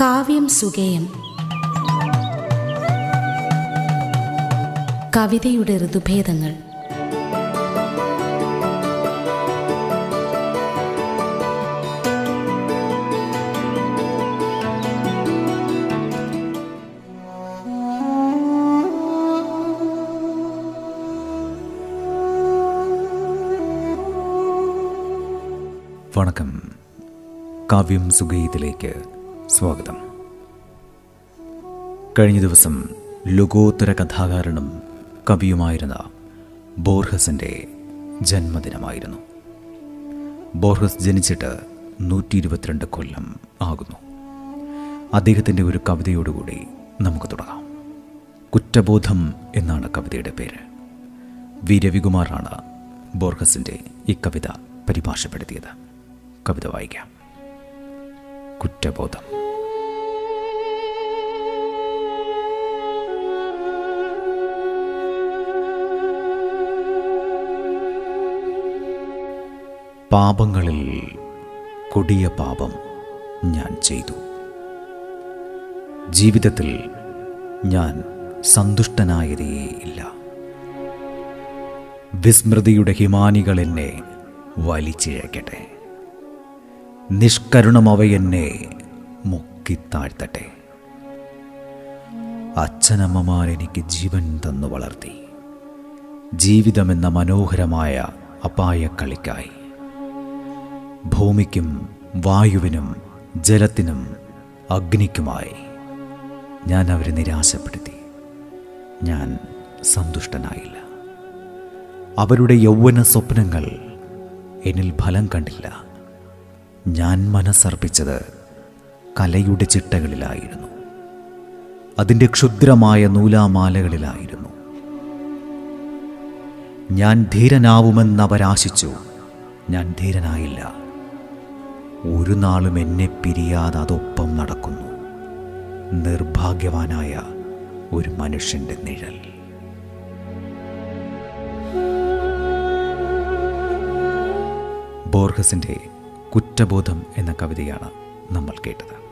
കാവ്യം സുഗേയം കവിതയുടെ ഋതുഭേദങ്ങൾ. വണക്കം. കാവ്യം സുഗീതിലേക്ക് സ്വാഗതം. കഴിഞ്ഞ ദിവസം ലോകോത്തര കഥാകാരനും കവിയുമായിരുന്ന ബോർഹസിന്റെ ജന്മദിനമായിരുന്നു. ബോർഹസ് ജനിച്ചിട്ട് നൂറ്റി ഇരുപത്തിരണ്ട് കൊല്ലം ആകുന്നു. അദ്ദേഹത്തിന്റെ ഒരു കവിതയോടുകൂടി നമുക്ക് തുടങ്ങാം. കുറ്റബോധം എന്നാണ് കവിതയുടെ പേര്. വി. രവികുമാറാണ് ബോർഹസിന്റെ ഈ കവിത പരിഭാഷപ്പെടുത്തിയത്. കവിത വായിക്കാം. കുറ്റബോധം. പാപങ്ങളിൽ കൊടിയ പാപം ഞാൻ ചെയ്തു. ജീവിതത്തിൽ ഞാൻ സന്തുഷ്ടനായതേ ഇല്ല. വിസ്മൃതിയുടെ ഹിമാനികൾ എന്നെ വലിച്ചിഴക്കട്ടെ നിഷ്കരുണം അവയെന്നെ മുക്കിത്താഴ്ത്തട്ടെ അച്ഛനമ്മമാർ എനിക്ക് ജീവൻ തന്നു വളർത്തി. ജീവിതമെന്ന മനോഹരമായ അപായക്കളിക്കായി. ഭൂമിക്കും വായുവിനും ജലത്തിനും അഗ്നിക്കുമായി ഞാൻ അവരെ നിരാശപ്പെടുത്തി. ഞാൻ സന്തുഷ്ടനായില്ല. അവരുടെ യൗവന സ്വപ്നങ്ങൾ എന്നിൽ ഫലം കണ്ടില്ല. ഞാൻ മനസ്സർപ്പിച്ചത് കലയുടെ ചിട്ടകളിലായിരുന്നു. അതിന്റെ ക്ഷുദ്രമായ നൂലാമാലകളിലായിരുന്നു. ഞാൻ ധീരനാവുമെന്നവരാശിച്ചു ഞാൻ ധീരനായില്ല. ഒരു നാളും എന്നെ പിരിയാതെ അതൊപ്പം നടക്കുന്നു. നിർഭാഗ്യവാനായ ഒരു മനുഷ്യന്റെ നിഴൽ. ബോർഹസിന്റെ കുറ്റബോധം എന്ന കവിതയാണ് നമ്മൾ കേട്ടത്.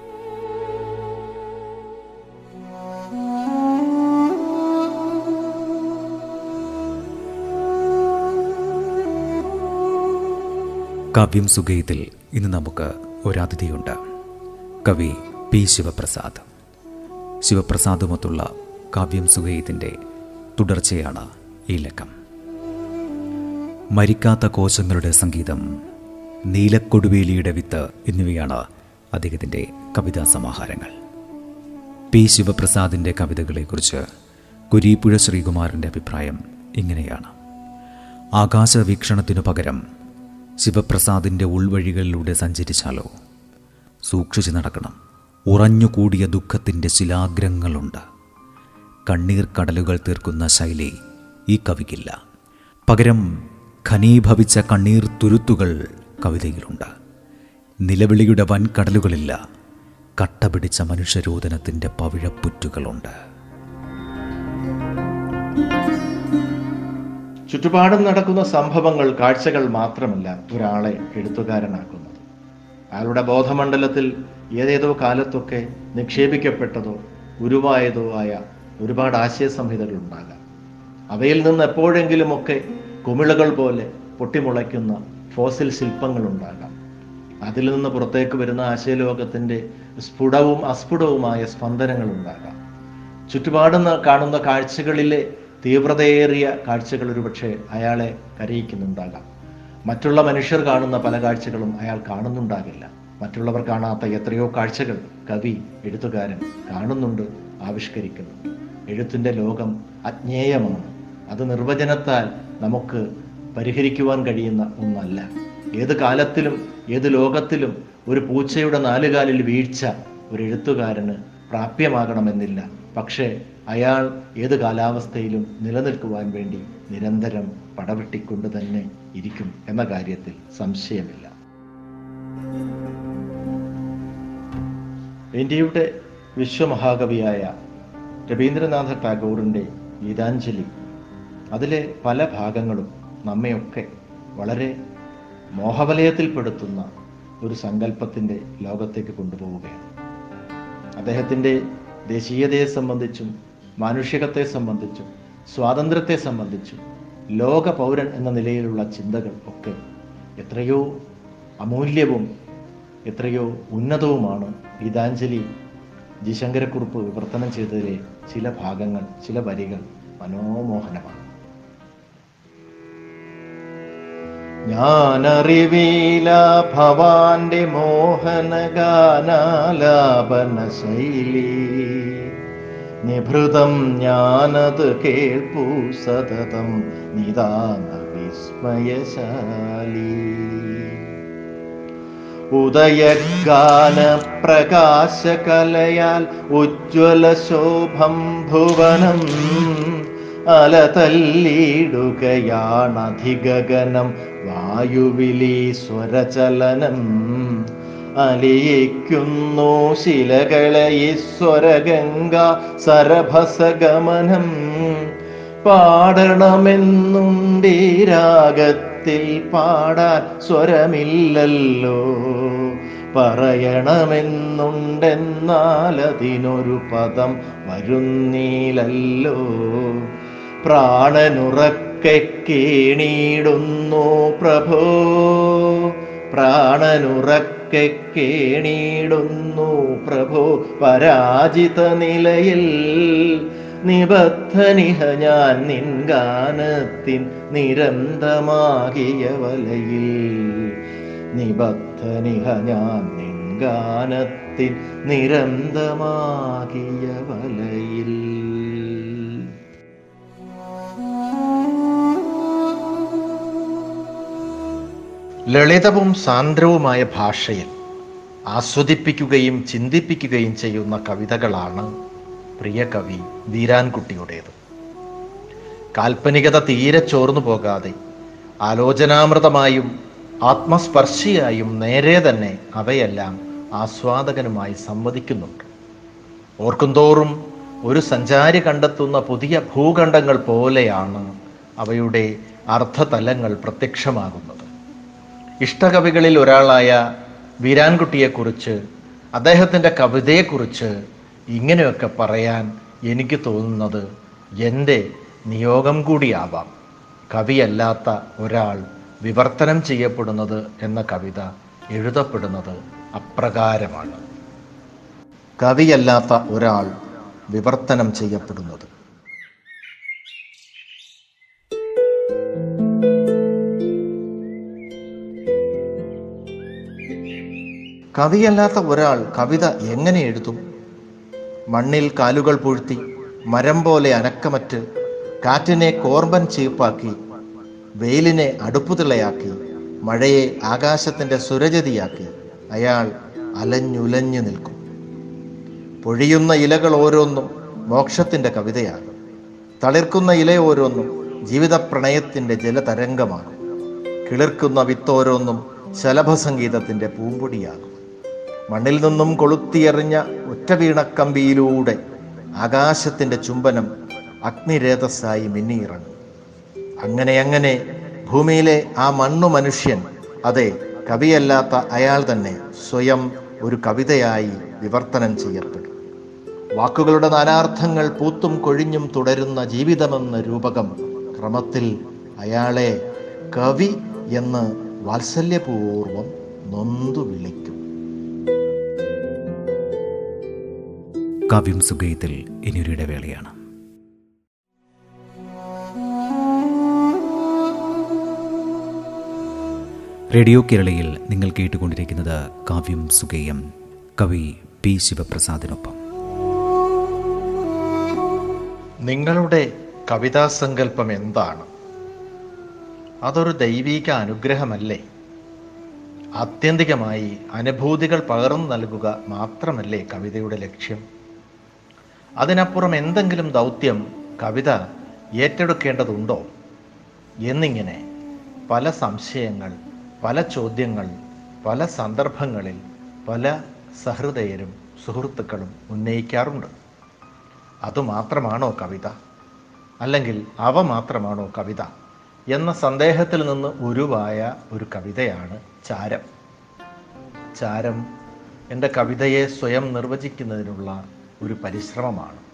കാവ്യം സുഗയത്തിൽ ഇന്ന് നമുക്ക് ഒരതിഥിയുണ്ട്. കവി പി ശിവപ്രസാദ്. ശിവപ്രസാദുമൊത്തുള്ള കാവ്യം സുഗയത്തിന്റെ തുടർച്ചയാണ് ഈ ലക്കം. മരിക്കാത്ത കോശങ്ങളുടെ സംഗീതം നീലക്കൊടുവേലിയുടെ വിത്ത് എന്നിവയാണ് അദ്ദേഹത്തിന്റെ കവിതാ സമാഹാരങ്ങൾ. പി ശിവപ്രസാദിന്റെ കവിതകളെക്കുറിച്ച് കുരീപ്പുഴ ശ്രീകുമാറിന്റെ അഭിപ്രായം ഇങ്ങനെയാണ്. ആകാശവീക്ഷണത്തിനു പകരം ശിവപ്രസാദിന്റെ ഉൾവഴികളിലൂടെ സഞ്ചരിച്ചാലോ? സൂക്ഷിച്ചു നടക്കണം. ഉറഞ്ഞുകൂടിയ ദുഃഖത്തിന്റെ ശിലാഗ്രങ്ങളുണ്ട് കണ്ണീർ കടലുകൾ തീർക്കുന്ന ശൈലി ഈ കവിക്കില്ല. പകരം ഖനീഭവിച്ച കണ്ണീർ തുരുത്തുകൾ കവിതയിലുണ്ട്. നിലവിളിയുടെ വൻകടലുകളില്ല. കട്ട പിടിച്ച മനുഷ്യരോധനത്തിന്റെ പവിഴപ്പുറ്റുകളുണ്ട്. ചുറ്റുപാടും നടക്കുന്ന സംഭവങ്ങൾ കാഴ്ചകൾ മാത്രമല്ല ഒരാളെ എഴുത്തുകാരനാക്കുന്നത്. അയാളുടെ ബോധമണ്ഡലത്തിൽ ഏതേതോ കാലത്തൊക്കെ നിക്ഷേപിക്കപ്പെട്ടതോ ഉരുവായതോ ആയ ഒരുപാട് ആശയ സംഹിതകൾ ഉണ്ടാകാം അവയിൽ നിന്ന് എപ്പോഴെങ്കിലുമൊക്കെ കുമിളകൾ പോലെ പൊട്ടിമുളയ്ക്കുന്ന ഫോസിൽ ശില്പങ്ങൾ ഉണ്ടാകാം അതിൽ നിന്ന് പുറത്തേക്ക് വരുന്ന ആശയലോകത്തിന്റെ സ്ഫുടവും അസ്ഫുടവുമായ സ്പന്ദനങ്ങൾ ഉണ്ടാകാം ചുറ്റുപാടുന്ന കാണുന്ന കാഴ്ചകളിലെ തീവ്രതയേറിയ കാഴ്ചകൾ ഒരുപക്ഷെ അയാളെ കരയിക്കുന്നുണ്ടാകാം. മറ്റുള്ള മനുഷ്യർ കാണുന്ന പല കാഴ്ചകളും അയാൾ കാണുന്നുണ്ടാകില്ല. മറ്റുള്ളവർ കാണാത്ത എത്രയോ കാഴ്ചകൾ കവി എഴുത്തുകാരൻ കാണുന്നുണ്ട് ആവിഷ്കരിക്കുന്നു. എഴുത്തിന്റെ ലോകം അജ്ഞേയമാണ്. അത് നിർവചനത്താൽ നമുക്ക് പരിഹരിക്കുവാൻ കഴിയുന്ന ഒന്നല്ല. ഏത് കാലത്തിലും ഏത് ലോകത്തിലും ഒരു പൂച്ചയുടെ നാലുകാലിൽ വീഴ്ച ഒരു എഴുത്തുകാരന് പ്രാപ്യമാകണമെന്നില്ല. പക്ഷേ അയാൾ ഏത് കാലാവസ്ഥയിലും നിലനിൽക്കുവാൻ വേണ്ടി നിരന്തരം പടവെട്ടിക്കൊണ്ട് തന്നെ ഇരിക്കും എന്ന കാര്യത്തിൽ സംശയമില്ല. ഇന്ത്യയുടെ വിശ്വമഹാകവിയായ രവീന്ദ്രനാഥ ടാഗോറിന്റെ ഗീതാഞ്ജലി അതിലെ പല ഭാഗങ്ങളും നമ്മയൊക്കെ വളരെ മോഹവലയത്തിൽപ്പെടുത്തുന്ന ഒരു സങ്കല്പത്തിന്റെ ലോകത്തേക്ക് കൊണ്ടുപോവുകയാണ്. അദ്ദേഹത്തിന്റെ ദേശീയതയെ സംബന്ധിച്ചും മാനുഷികത്തെ സംബന്ധിച്ചും സ്വാതന്ത്ര്യത്തെ സംബന്ധിച്ചും ലോക പൗരൻ എന്ന നിലയിലുള്ള ചിന്തകൾ ഒക്കെ എത്രയോ അമൂല്യവും എത്രയോ ഉന്നതവുമാണ് ഗീതാഞ്ജലി ജി ശങ്കരക്കുറുപ്പ് വിവർത്തനം ചെയ്തതിലെ ചില ഭാഗങ്ങൾ ചില വരികൾ മനോമോഹനമാണ്. ഞാനറിവീല ഭവാന്റെ മോഹനഗാനാലാപന ശൈലി നിഭൃതം ഞാനത് കേൾപ്പു സതതം. നിദാന വിസ്മയശാലി ഉദയഗാന ഉജ്ജ്വലശോഭം ഉജ്ജ്വല ശോഭം ഭുവനം അലതല്ലിടുകയാണധിഗഗനം വായുവിലീശ്വരചലനം അലിയിക്കുന്നു ശിലകളെ ഈശ്വരഗംഗ സരഭസഗമനം. പാടണമെന്നുണ്ടീരാഗത്തിൽ പാടാൻ സ്വരമില്ലല്ലോ. പറയണമെന്നുണ്ടെന്നാൽ അതിനൊരു പദം വരുന്നീലല്ലോ പ്രാണനുറക്കെ കീണിടുന്നു പ്രഭോ. പ്രാണനുറക്കെ കേണിയിടുന്നു പ്രഭു. പരാജിത നിലയിൽ നിബദ്ധനിഹ ഞാൻ നിൻ ഗാനത്തിൻ നിരന്തമാകിയ വലയിൽ. നിബദ്ധനിഹ ഞാൻ നിൻ ഗാനത്തിൻ നിരന്തമാകിയ വലയിൽ. ലളിതവും സാന്ദ്രവുമായ ഭാഷയിൽ ആസ്വദിപ്പിക്കുകയും ചിന്തിപ്പിക്കുകയും ചെയ്യുന്ന കവിതകളാണ് പ്രിയ കവി വീരാൻകുട്ടിയുടേത് കാൽപ്പനികത തീരെ ചോർന്നു പോകാതെ ആലോചനാമൃതമായും ആത്മസ്പർശിയായും നേരെ തന്നെ അവയെല്ലാം ആസ്വാദകനുമായി സംവദിക്കുന്നുണ്ട്. ഓർക്കുന്തോറും ഒരു സഞ്ചാരി കണ്ടെത്തുന്ന പുതിയ ഭൂഖണ്ഡങ്ങൾ പോലെയാണ് അവയുടെ അർത്ഥതലങ്ങൾ പ്രത്യക്ഷമാകുന്നത്. ഇഷ്ടകവികളിൽ ഒരാളായ വീരാൻകുട്ടിയെക്കുറിച്ച് അദ്ദേഹത്തിന്റെ കവിതയെക്കുറിച്ച് ഇങ്ങനെയൊക്കെ പറയാൻ എനിക്ക് തോന്നുന്നത് എന്റെ നിയോഗം കൂടിയാവാം. കവിയല്ലാത്ത ഒരാൾ വിവർത്തനം ചെയ്യപ്പെടുന്നത് എന്ന കവിത എഴുതപ്പെടുന്നത് അപ്രകാരമാണ്. കവിയല്ലാത്ത ഒരാൾ വിവർത്തനം ചെയ്യപ്പെടുന്നത്. കവിയല്ലാത്ത ഒരാൾ കവിത എങ്ങനെ എഴുതും? മണ്ണിൽ കാലുകൾ പൂഴ്ത്തി മരം പോലെ അനക്കമറ്റ് കാറ്റിനെ കോർബൻ ചീപ്പാക്കി വെയിലിനെ അടുപ്പുതിളയാക്കി മഴയെ ആകാശത്തിന്റെ സുരജതിയാക്കി അയാൾ അലഞ്ഞുലഞ്ഞു നിൽക്കും. പൊഴിയുന്ന ഇലകൾ ഓരോന്നും മോക്ഷത്തിന്റെ കവിതയാകും തളിർക്കുന്ന ഇല ഓരോന്നും ജീവിത പ്രണയത്തിന്റെ ജലതരംഗമാകും കിളിർക്കുന്ന വിത്തോരോന്നും ശലഭസംഗീതത്തിന്റെ പൂമ്പൊടിയാകും. മണ്ണിൽ നിന്നും കൊളുത്തിയെറിഞ്ഞ ഒറ്റ വീണക്കമ്പിയിലൂടെ ആകാശത്തിന്റെ ചുംബനം അഗ്നിരേതസ്സായി മിന്നിയിറങ്ങും. അങ്ങനെ അങ്ങനെ ഭൂമിയിലെ ആ മണ്ണു മനുഷ്യൻ അതെ കവിയല്ലാത്ത അയാൾ തന്നെ സ്വയം ഒരു കവിതയായി വിവർത്തനം ചെയ്യപ്പെടും വാക്കുകളുടെ നാനാർത്ഥങ്ങൾ പൂത്തും കൊഴിഞ്ഞും തുടരുന്ന ജീവിതമെന്ന രൂപകം ക്രമത്തിൽ അയാളെ കവി എന്ന് വാത്സല്യപൂർവം നൊന്തു വിളിക്കും. കാവ്യം സുഗയത്തിൽ ഇനിയൊരു ഇടവേളയാണ്. റേഡിയോ കേരളയിൽ നിങ്ങൾ കേട്ടുകൊണ്ടിരിക്കുന്നത് കാവ്യം സുഗേയം കവി പി ശിവപ്രസാദിനൊപ്പം. നിങ്ങളുടെ കവിതാ സങ്കല്പം എന്താണ്? അതൊരു ദൈവീക അനുഗ്രഹമല്ലേ? ആത്യന്തികമായി അനുഭൂതികൾ പകർന്നു നൽകുക മാത്രമല്ലേ കവിതയുടെ ലക്ഷ്യം? അതിനപ്പുറം എന്തെങ്കിലും ദൗത്യം കവിത ഏറ്റെടുക്കേണ്ടതുണ്ടോ? എന്നിങ്ങനെ പല സംശയങ്ങൾ പല ചോദ്യങ്ങൾ പല സന്ദർഭങ്ങളിൽ പല സഹൃദയരും സുഹൃത്തുക്കളും ഉന്നയിക്കാറുണ്ട്. അതുമാത്രമാണോ കവിത? അല്ലെങ്കിൽ അവ മാത്രമാണോ കവിത? എന്ന സന്ദേഹത്തിൽ നിന്ന് ഉരുവായ ഒരു കവിതയാണ് ചാരം. ചാരം എന്റെ കവിതയെ സ്വയം നിർവചിക്കുന്നതിനുള്ള ഒരു പരിശ്രമമാണ്.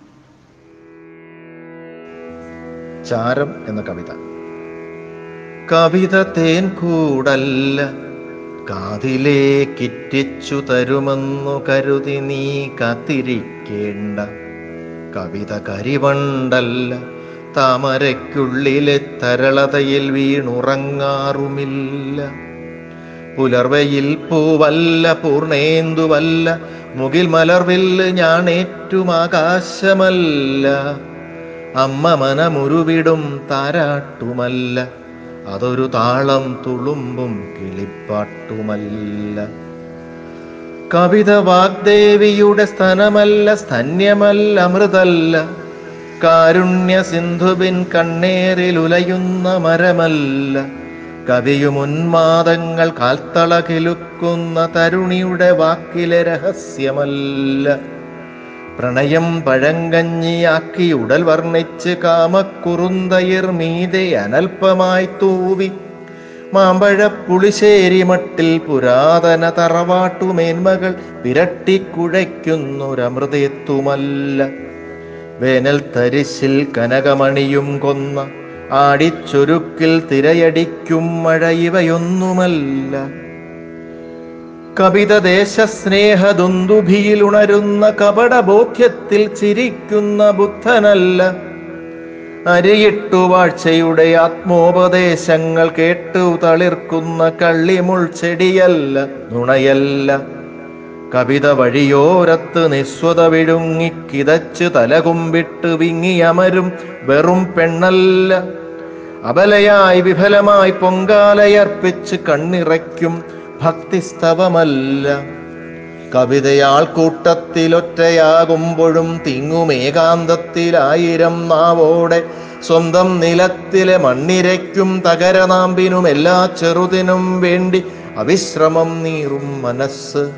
ചാരം എന്ന കവിത. കവിത തേൻ കൂടല്ല കാതിലേ കാതിലേക്കിറ്റിച്ചു തരുമെന്നു കരുതി നീ കാത്തിരിക്കേണ്ട. കവിത കരിവണ്ടല്ല താമരയ്ക്കുള്ളിലെ തരളതയിൽ വീണുറങ്ങാറുമില്ല. പുലർവയിൽ പൂവല്ല പൂർണേന്ദുവല്ല മുകിൽ മലർവില്ല് ഞാണേറ്റുമാകാശമല്ല അമ്മ മനമുരുവിടും താരാട്ടുമല്ല അതൊരു താളം തുളുമ്പും കിളിപ്പാട്ടുമല്ല. കവിത വാഗ്ദേവിയുടെ സ്ഥനമല്ല സ്ഥന്യമല്ല അമൃതല്ല കാരുണ്യ സിന്ധുവിൻ കണ്ണേറിലുലയുന്ന മരമല്ല. കവിയുമുന്മാദങ്ങൾ കാൽത്തള കിലുക്കുന്ന തരുണിയുടെ വാക്കിലെ രഹസ്യമല്ല. പ്രണയം പഴങ്കഞ്ഞിയാക്കി ഉടൽ വർണിച്ച് കാമക്കുറുന്തയിർ മീതെ അനൽപമായി തൂവി. മാമ്പഴ മട്ടിൽ പുരാതന തറവാട്ടുമേന്മകൾ വിരട്ടിക്കുഴയ്ക്കുന്നൊരമൃതത്വമല്ല വേനൽ തരിശിൽ കനകമണിയും കൊന്ന ആടിച്ചൊരുക്കിൽ തിരയടിക്കും മഴ ഇവയൊന്നുമല്ല. കവിത ദേശസ്നേഹദുന്ദുഭിയിൽ ഉണരുന്ന കപടബോധ്യത്തിൽ ചിരിക്കുന്ന ബുദ്ധനല്ല. അരിയിട്ടു വാഴ്ചയുടെ ആത്മോപദേശങ്ങൾ കേട്ടു തളിർക്കുന്ന കള്ളിമുൾ ചെടിയല്ല നുണയല്ല. കവിത വഴിയോരത്ത് നിസ്വത വിഴുങ്ങിക്കിതച്ച് തലകുമ്പിട്ട് വിങ്ങിയമരും വെറും പെണ്ണല്ല. അബലയായി വിഫലമായി പൊങ്കാലയർപ്പിച്ച് കണ്ണിറയ്ക്കും ഭക്തിസ്തവമല്ല. കവിതയാൾ കൂട്ടത്തിലൊറ്റയാകുമ്പോഴും തിങ്ങുമേകാന്തത്തിലായിരം നാവോടെ സ്വന്തം നിലത്തിലെ മണ്ണിരയ്ക്കും തകരനാമ്പിനും എല്ലാ ചെറുതിനും വേണ്ടി അവിശ്രമം നീറും മനസ്സ്.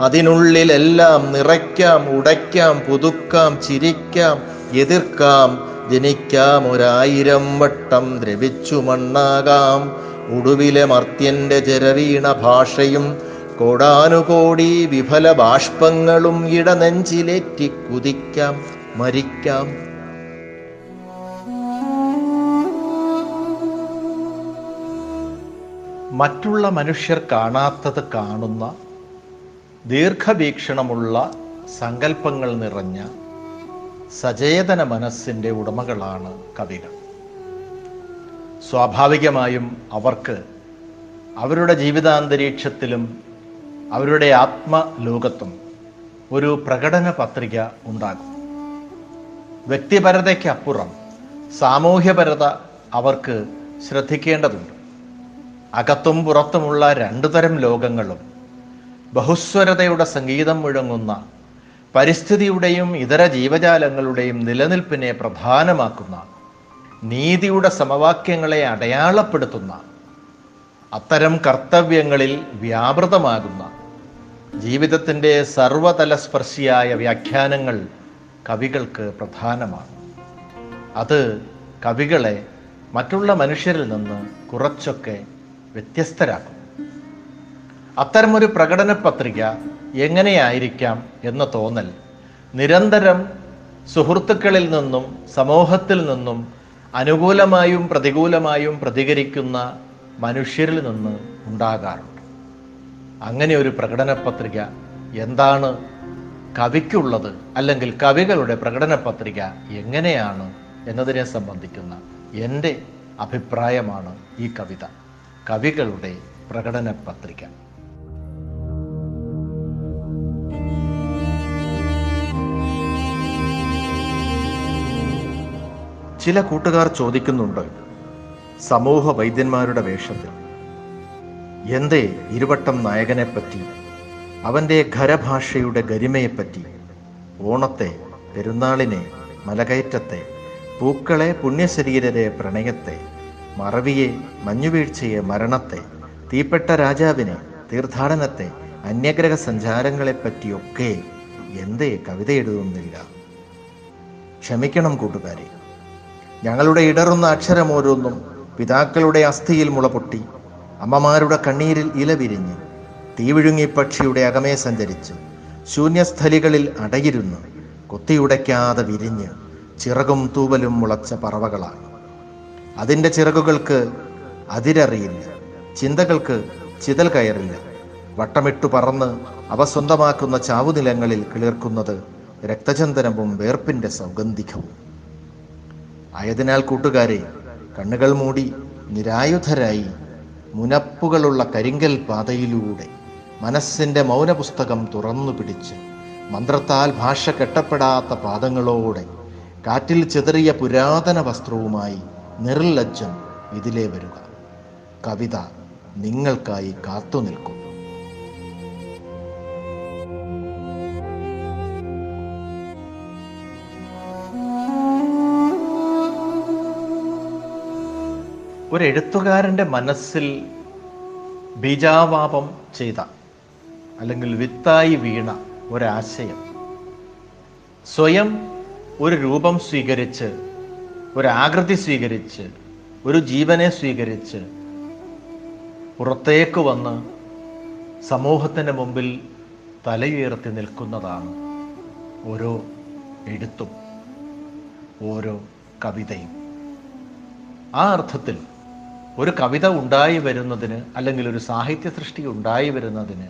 അതിനുള്ളിലെല്ലാം നിറയ്ക്കാം ഉടയ്ക്കാം പുതുക്കാം ചിരിക്കാം എതിർക്കാം ജനിക്കാം ഒരായിരം വട്ടം ദ്രവിച്ചു മണ്ണാകാം. ഒടുവിലെ മർത്യന്റെ ജരവീണ ഭാഷയും കോടാനുകോടി വിഫല ബാഷ്പങ്ങളും ഇടനെഞ്ചിലേറ്റി കുതിക്കാം മരിക്കാം. മറ്റുള്ള മനുഷ്യർ കാണാത്തത് കാണുന്ന ദീർഘവീക്ഷണമുള്ള സങ്കല്പങ്ങൾ നിറഞ്ഞ സചേതന മനസ്സിന്റെ ഉടമകളാണ് കവികൾ. സ്വാഭാവികമായും അവർക്ക് അവരുടെ ജീവിതാന്തരീക്ഷത്തിലും അവരുടെ ആത്മലോകത്തും ഒരു പ്രകടന പത്രിക ഉണ്ടാകും. വ്യക്തിപരതയ്ക്കപ്പുറം സാമൂഹ്യപരത അവർക്ക് ശ്രദ്ധിക്കേണ്ടതുണ്ട്. അകത്തും പുറത്തുമുള്ള രണ്ടു തരം ലോകങ്ങളും ബഹുസ്വരതയുടെ സംഗീതം മുഴങ്ങുന്ന പരിസ്ഥിതിയുടെയും ഇതര ജീവജാലങ്ങളുടെയും നിലനിൽപ്പിനെ പ്രധാനമാക്കുന്ന നീതിയുടെ സമവാക്യങ്ങളെ അടയാളപ്പെടുത്തുന്ന അത്തരം കർത്തവ്യങ്ങളിൽ വ്യാപൃതമാകുന്ന ജീവിതത്തിന്റെ സർവതലസ്പർശിയായ വ്യാഖ്യാനങ്ങൾ കവികൾക്ക് പ്രധാനമാണ്. അത് കവികളെ മറ്റുള്ള മനുഷ്യരിൽ നിന്ന് കുറച്ചൊക്കെ വ്യത്യസ്തരാക്കും അത്തരമൊരു പ്രകടന പത്രിക എങ്ങനെയായിരിക്കാം എന്ന തോന്നൽ. നിരന്തരം സുഹൃത്തുക്കളിൽ നിന്നും സമൂഹത്തിൽ നിന്നും അനുകൂലമായും പ്രതികൂലമായും പ്രതികരിക്കുന്ന മനുഷ്യരിൽ നിന്ന് ഉണ്ടാകാറുണ്ട്. അങ്ങനെ ഒരു പ്രകടന പത്രിക എന്താണ്? കവിക്കുള്ളത് അല്ലെങ്കിൽ കവികളുടെ പ്രകടന പത്രിക എങ്ങനെയാണ് എന്നതിനെ സംബന്ധിക്കുന്ന എന്റെ അഭിപ്രായമാണ് ഈ കവിത കവികളുടെ പ്രകടന പത്രിക. ചില കൂട്ടുകാർ ചോദിക്കുന്നുണ്ട് സമൂഹ വൈദ്യന്മാരുടെ വേഷത്തിൽ എന്തേ ഇരുവട്ടം നായകനെപ്പറ്റി അവന്റെ ഖരഭാഷയുടെ ഗരിമയെപ്പറ്റി ഓണത്തെ പെരുന്നാളിനെ മലകയറ്റത്തെ പൂക്കളെ പുണ്യശരീരരെ പ്രണയത്തെ മറവിയെ മഞ്ഞുവീഴ്ചയെ മരണത്തെ തീപ്പെട്ട രാജാവിനെ തീർത്ഥാടനത്തെ അന്യഗ്രഹ സഞ്ചാരങ്ങളെപ്പറ്റിയൊക്കെ എന്തേ കവിത എഴുതുന്നില്ല? ക്ഷമിക്കണം കൂട്ടുകാരെ ഞങ്ങളുടെ ഇടറുന്ന അക്ഷരമോരോന്നും പിതാക്കളുടെ അസ്ഥിയിൽ മുളപൊട്ടി അമ്മമാരുടെ കണ്ണീരിൽ ഇല വിരിഞ്ഞ് തീവിഴുങ്ങി പക്ഷിയുടെ അകമേ സഞ്ചരിച്ച് ശൂന്യസ്ഥലികളിൽ അടയിരുന്ന് കൊത്തിയുടയ്ക്കാതെ വിരിഞ്ഞ് ചിറകും തൂവലും മുളച്ച പറവകളാണ് അതിന്റെ ചിറകുകൾക്ക് അതിരറിയില്ല ചിന്തകൾക്ക് ചിതൽ കയറില്ല. വട്ടമിട്ടു പറന്ന് അവ സ്വന്തമാക്കുന്ന ചാവുനിലങ്ങളിൽ കിളിർക്കുന്നത് രക്തചന്ദനവും വേർപ്പിന്റെ സൗഗന്ധികവും. ആയതിനാൽ കൂട്ടുകാരെ കണ്ണുകൾ മൂടി നിരായുധരായി മുനപ്പുകളുള്ള കരിങ്കൽ പാതയിലൂടെ മനസ്സിന്റെ മൗനപുസ്തകം തുറന്നു പിടിച്ച് മന്ത്രത്താൽ ഭാഷ കെട്ടപ്പെടാത്ത പാദങ്ങളോടെ കാറ്റിൽ ചിതറിയ പുരാതന വസ്ത്രവുമായി നിർലജ്ജം ഇതിലേ വരിക. കവിത നിങ്ങൾക്കായി കാത്തു ഒരു എഴുത്തുകാരന്റെ മനസ്സിൽ ബീജാവാപം ചെയ്ത അല്ലെങ്കിൽ വിത്തായി വീണ ഒരാശയം. സ്വയം ഒരു രൂപം സ്വീകരിച്ച് ഒരാകൃതി സ്വീകരിച്ച് ഒരു ജീവനെ സ്വീകരിച്ച് പുറത്തേക്ക് വന്ന് സമൂഹത്തിന്റെ മുമ്പിൽ തലയുയർത്തി നിൽക്കുന്നതാണ് ഓരോ എഴുത്തും ഓരോ കവിതയും. ആ അർത്ഥത്തിൽ ഒരു കവിത ഉണ്ടായി വരുന്നതിന് അല്ലെങ്കിൽ ഒരു സാഹിത്യ സൃഷ്ടി ഉണ്ടായി വരുന്നതിന്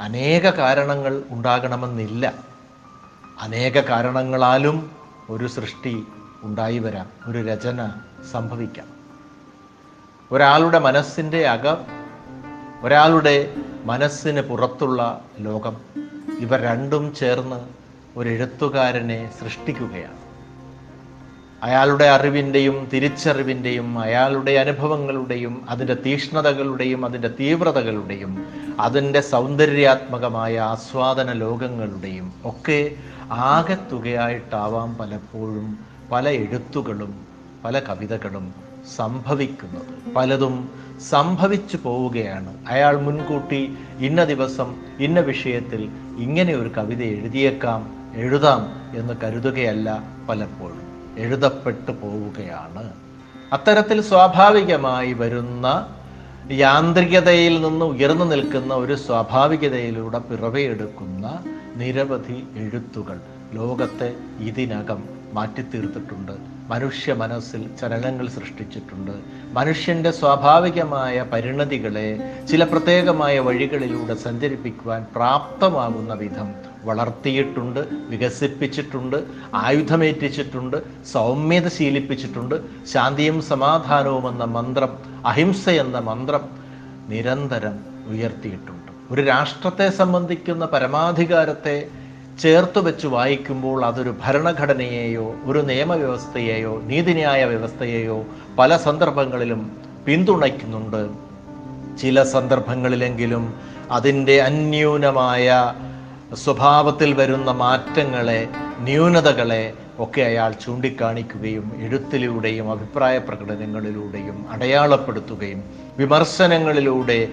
അനേക കാരണങ്ങൾ ഉണ്ടാകണമെന്നില്ല. അനേക കാരണങ്ങളാലും ഒരു സൃഷ്ടി ഉണ്ടായി വരാം ഒരു രചന സംഭവിക്കാം. ഒരാളുടെ മനസ്സിന്റെ അകം ഒരാളുടെ മനസ്സിന് പുറത്തുള്ള ലോകം ഇവ രണ്ടും ചേർന്ന് ഒരു എഴുത്തുകാരനെ സൃഷ്ടിക്കുകയാണ്. അയാളുടെ അറിവിന്റെയും തിരിച്ചറിവിന്റെയും അയാളുടെ അനുഭവങ്ങളുടെയും അതിന്റെ തീക്ഷ്ണതകളുടെയും അതിന്റെ തീവ്രതകളുടെയും അതിന്റെ സൗന്ദര്യാത്മകമായ ആസ്വാദന ലോകങ്ങളുടെയും ഒക്കെ ആകെത്തുകയായിട്ടാവാം പലപ്പോഴും പല എഴുത്തുകളും പല കവിതകളും സംഭവിക്കുന്നത്. പലതും സംഭവിച്ചു പോവുകയാണ്. അയാൾ മുൻകൂട്ടി ഇന്ന ദിവസം ഇന്ന വിഷയത്തിൽ ഇങ്ങനെ ഒരു കവിത എഴുതിയേക്കാം എഴുതാം എന്ന് കരുതുകയല്ല പലപ്പോഴും. എഴുതപ്പെട്ടു പോവുകയാണ്. അത്തരത്തിൽ സ്വാഭാവികമായി വരുന്ന യാന്ത്രികതയിൽ നിന്ന് ഉയർന്നു നിൽക്കുന്ന ഒരു സ്വാഭാവികതയിലൂടെ പിറവിയെടുക്കുന്ന നിരവധി എഴുത്തുകൾ ലോകത്തെ ഇതിനകം മാറ്റിത്തീർത്തിട്ടുണ്ട്. മനുഷ്യ മനസ്സിൽ ചലനങ്ങൾ സൃഷ്ടിച്ചിട്ടുണ്ട്. മനുഷ്യന്റെ സ്വാഭാവികമായ പരിണതികളെ ചില പ്രത്യേകമായ വഴികളിലൂടെ സഞ്ചരിപ്പിക്കുവാൻ പ്രാപ്തമാകുന്ന വിധം വളർത്തിയിട്ടുണ്ട് വികസിപ്പിച്ചിട്ടുണ്ട് ആയുധമേറ്റിച്ചിട്ടുണ്ട് സൗമ്യത ശീലിപ്പിച്ചിട്ടുണ്ട് ശാന്തിയും സമാധാനവും എന്ന മന്ത്രം അഹിംസ എന്ന മന്ത്രം നിരന്തരം ഉയർത്തിയിട്ടുണ്ട്. ഒരു രാഷ്ട്രത്തെ സംബന്ധിക്കുന്ന പരമാധികാരത്തെ ചേർത്ത് വെച്ച് വായിക്കുമ്പോൾ അതൊരു ഭരണഘടനയെയോ ഒരു നിയമവ്യവസ്ഥയെയോ നീതിന്യായ വ്യവസ്ഥയെയോ പല സന്ദർഭങ്ങളിലും പിന്തുണയ്ക്കുന്നുണ്ട്. ചില സന്ദർഭങ്ങളിലെങ്കിലും അതിന്റെ അന്യൂനമായ സ്വഭാവത്തിൽ വരുന്ന മാറ്റങ്ങളെ ന്യൂനതകളെ ഒക്കെ അയാൾ ചൂണ്ടിക്കാണിക്കുകയും എഴുത്തിലൂടെയും അഭിപ്രായ പ്രകടനങ്ങളിലൂടെയും അടയാളപ്പെടുത്തുകയും വിമർശനങ്ങളിലൂടെ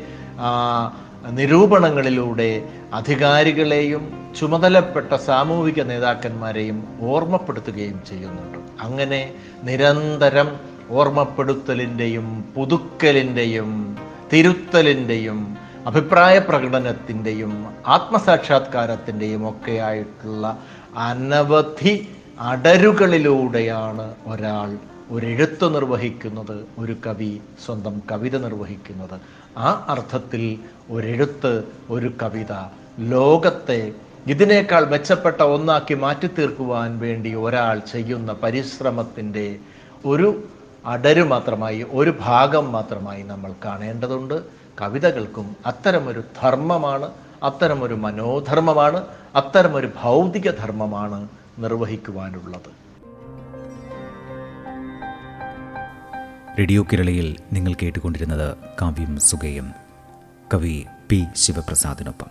നിരൂപണങ്ങളിലൂടെ അധികാരികളെയും ചുമതലപ്പെട്ട സാമൂഹിക നേതാക്കന്മാരെയും ഓർമ്മപ്പെടുത്തുകയും ചെയ്യുന്നുണ്ട്. അങ്ങനെ നിരന്തരം ഓർമ്മപ്പെടുത്തലിന്റെയും പുതുക്കലിന്റെയും തിരുത്തലിന്റെയും അഭിപ്രായ പ്രകടനത്തിന്റെയും ആത്മസാക്ഷാത്കാരത്തിന്റെയും ഒക്കെ ആയിട്ടുള്ള അനവധി അടരുകളിലൂടെയാണ് ഒരാൾ ഒരു എഴുത്ത് നിർവഹിക്കുന്നത് ഒരു കവി സ്വന്തം കവിത നിർവഹിക്കുന്നത്. ആ അർത്ഥത്തിൽ ഒരെഴുത്ത് ഒരു കവിത ലോകത്തെ ഇതിനേക്കാൾ മെച്ചപ്പെട്ട ഒന്നാക്കി മാറ്റി മാറ്റിത്തീർക്കുവാൻ വേണ്ടി ഒരാൾ ചെയ്യുന്ന പരിശ്രമത്തിന്റെ ഒരു അടരു മാത്രമായി ഒരു ഭാഗം മാത്രമായി നമ്മൾ കാണേണ്ടതുണ്ട്. കവിതകൾക്കും അത്തരമൊരു ധർമ്മമാണ് അത്തരമൊരു മനോധർമ്മമാണ് അത്തരമൊരു ഭൗതിക ധർമ്മമാണ് നിർവഹിക്കുവാനുള്ളത്. റേഡിയോ കേരളയിൽ നിങ്ങൾ കേട്ടുകൊണ്ടിരുന്നത് കാവ്യം സുഗയം. കവി പി ശിവപ്രസാദിനൊപ്പം.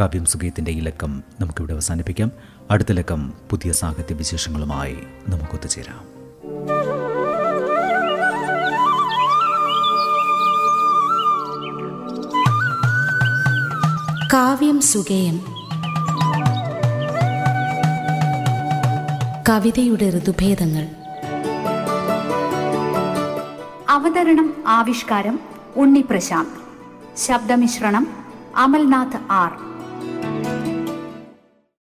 കാവ്യം സുഗയത്തിന്റെ ഈ ലക്കം നമുക്കിവിടെ അവസാനിപ്പിക്കാം. അടുത്ത ലക്കം പുതിയ സാഹിത്യ വിശേഷങ്ങളുമായി നമുക്കൊത്തുചേരാം കാവ്യം സുഗയം. കവിതയുടെ ഋതുഭേദങ്ങൾ. അവതരണം ആവിഷ്കാരം ഉണ്ണി പ്രശാന്ത്. ശബ്ദമിശ്രണം അമൽനാഥ് ആർ.